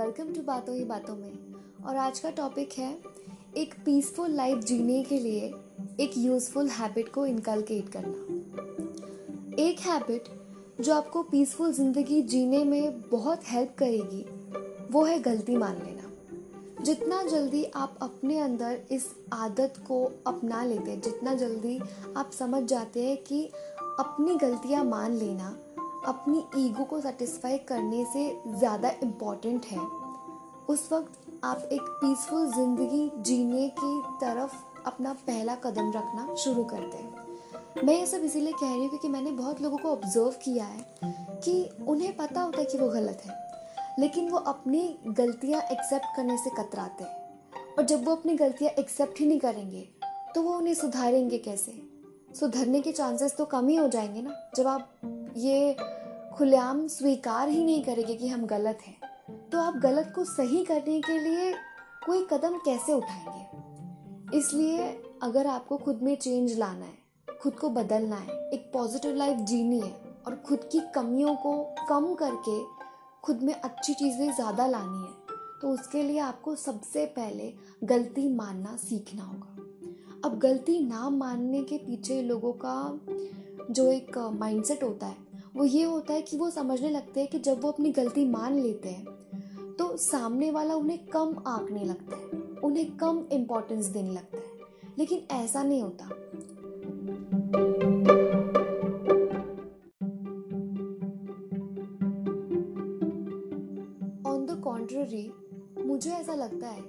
Welcome to बातों ही बातों में और आज का टॉपिक है, एक पीसफुल लाइफ जीने के लिए एक यूज़फुल हैबिट को इनकलकेट करना। एक हैबिट जो आपको पीसफुल ज़िंदगी जीने में बहुत हेल्प करेगी, वो है गलती मान लेना। जितना जल्दी आप अपने अंदर इस आदत को अपना लेते हैं, जितना जल्दी आप समझ जाते हैं कि अपनी गलतियाँ मान लेना अपनी ईगो को सेटिस्फाई करने से ज़्यादा इंपॉर्टेंट है। उस वक्त आप एक पीसफुल ज़िंदगी जीने की तरफ़ अपना पहला कदम रखना शुरू करते हैं। मैं ये सब इसीलिए कह रही हूँ क्योंकि मैंने बहुत लोगों को ऑब्ज़र्व किया है कि उन्हें पता होता है कि वो गलत है, लेकिन वो अपनी गलतियाँ एक्सेप्ट करने से कतराते हैं। और जब वो अपनी गलतियाँ एक्सेप्ट ही नहीं करेंगे तो वो उन्हें सुधारेंगे कैसे? सुधरने के चांसेस तो कम ही हो जाएँगे ना। जब आप ये खुलेआम स्वीकार ही नहीं करेंगे कि हम गलत हैं। तो आप गलत को सही करने के लिए कोई कदम कैसे उठाएँगे? इसलिए अगर आपको खुद में चेंज लाना है, खुद को बदलना है, एक पॉजिटिव लाइफ जीनी है और खुद की कमियों को कम करके खुद में अच्छी चीज़ें ज़्यादा लानी है तो उसके लिए आपको सबसे पहले गलती मानना सीखना होगा। अब गलती ना मानने के पीछे लोगों का जो एक माइंडसेट होता है वो ये होता है कि वो समझने लगते हैं कि जब वो अपनी गलती मान लेते हैं तो सामने वाला उन्हें कम आंकने लगता है, उन्हें कम इम्पोर्टेंस देने लगता है। लेकिन ऐसा नहीं होता। ऑन द कॉन्ट्ररी मुझे ऐसा लगता है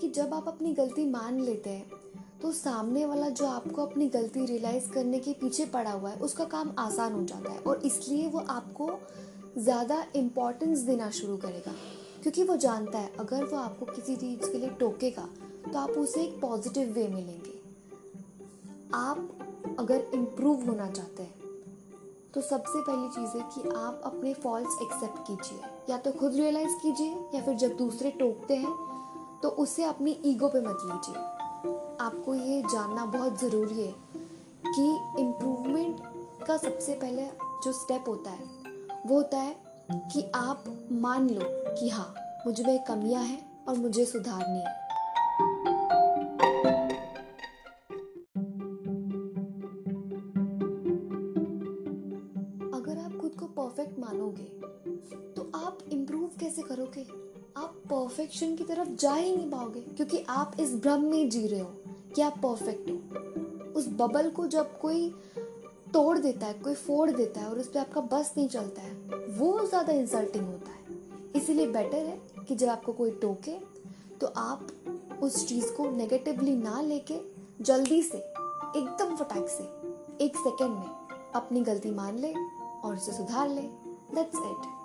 कि जब आप अपनी गलती मान लेते हैं तो सामने वाला जो आपको अपनी गलती रियलाइज़ करने के पीछे पड़ा हुआ है, उसका काम आसान हो जाता है और इसलिए वो आपको ज़्यादा इम्पोर्टेंस देना शुरू करेगा। क्योंकि वो जानता है, अगर वो आपको किसी चीज़ के लिए टोकेगा तो आप उसे एक पॉजिटिव वे में लेंगे आप अगर इम्प्रूव होना चाहते हैं तो सबसे पहली चीज़ है कि आप अपने फॉल्ट एक्सेप्ट कीजिए। या तो खुद रियलाइज़ कीजिए, या फिर जब दूसरे टोकते हैं तो उसे अपनी ईगो पे मत लीजिए। आपको ये जानना बहुत ज़रूरी है कि इम्प्रूवमेंट का सबसे पहले जो स्टेप होता है, वो होता है कि आप मान लो कि हाँ मुझमें कमियाँ हैं और मुझे सुधारनी है। अगर आप खुद को परफेक्ट मानोगे तो आप इम्प्रूव कैसे करोगे? आप परफेक्शन की तरफ़ जा ही नहीं पाओगे, क्योंकि आप इस भ्रम में जी रहे हो कि आप परफेक्ट हो। उस बबल को जब कोई तोड़ देता है, कोई फोड़ देता है और उस पर आपका बस नहीं चलता है, वो ज़्यादा इंसल्टिंग होता है। इसीलिए बेटर है कि जब आपको कोई टोके तो आप उस चीज़ को नेगेटिवली ना लेके जल्दी से, एकदम फटाक से, एक सेकेंड में अपनी गलती मान ले और उसे सुधार ले। दैट्स इट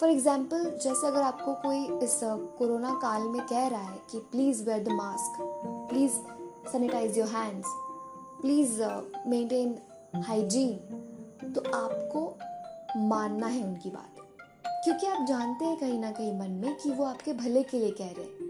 फॉर एग्ज़ाम्पल जैसे अगर आपको कोई इस कोरोना काल में कह रहा है कि please wear the mask please sanitise your hands please maintain hygiene तो आपको मानना है उनकी बात। क्योंकि आप जानते हैं कहीं ना कहीं मन में कि वो आपके भले के लिए कह रहे हैं।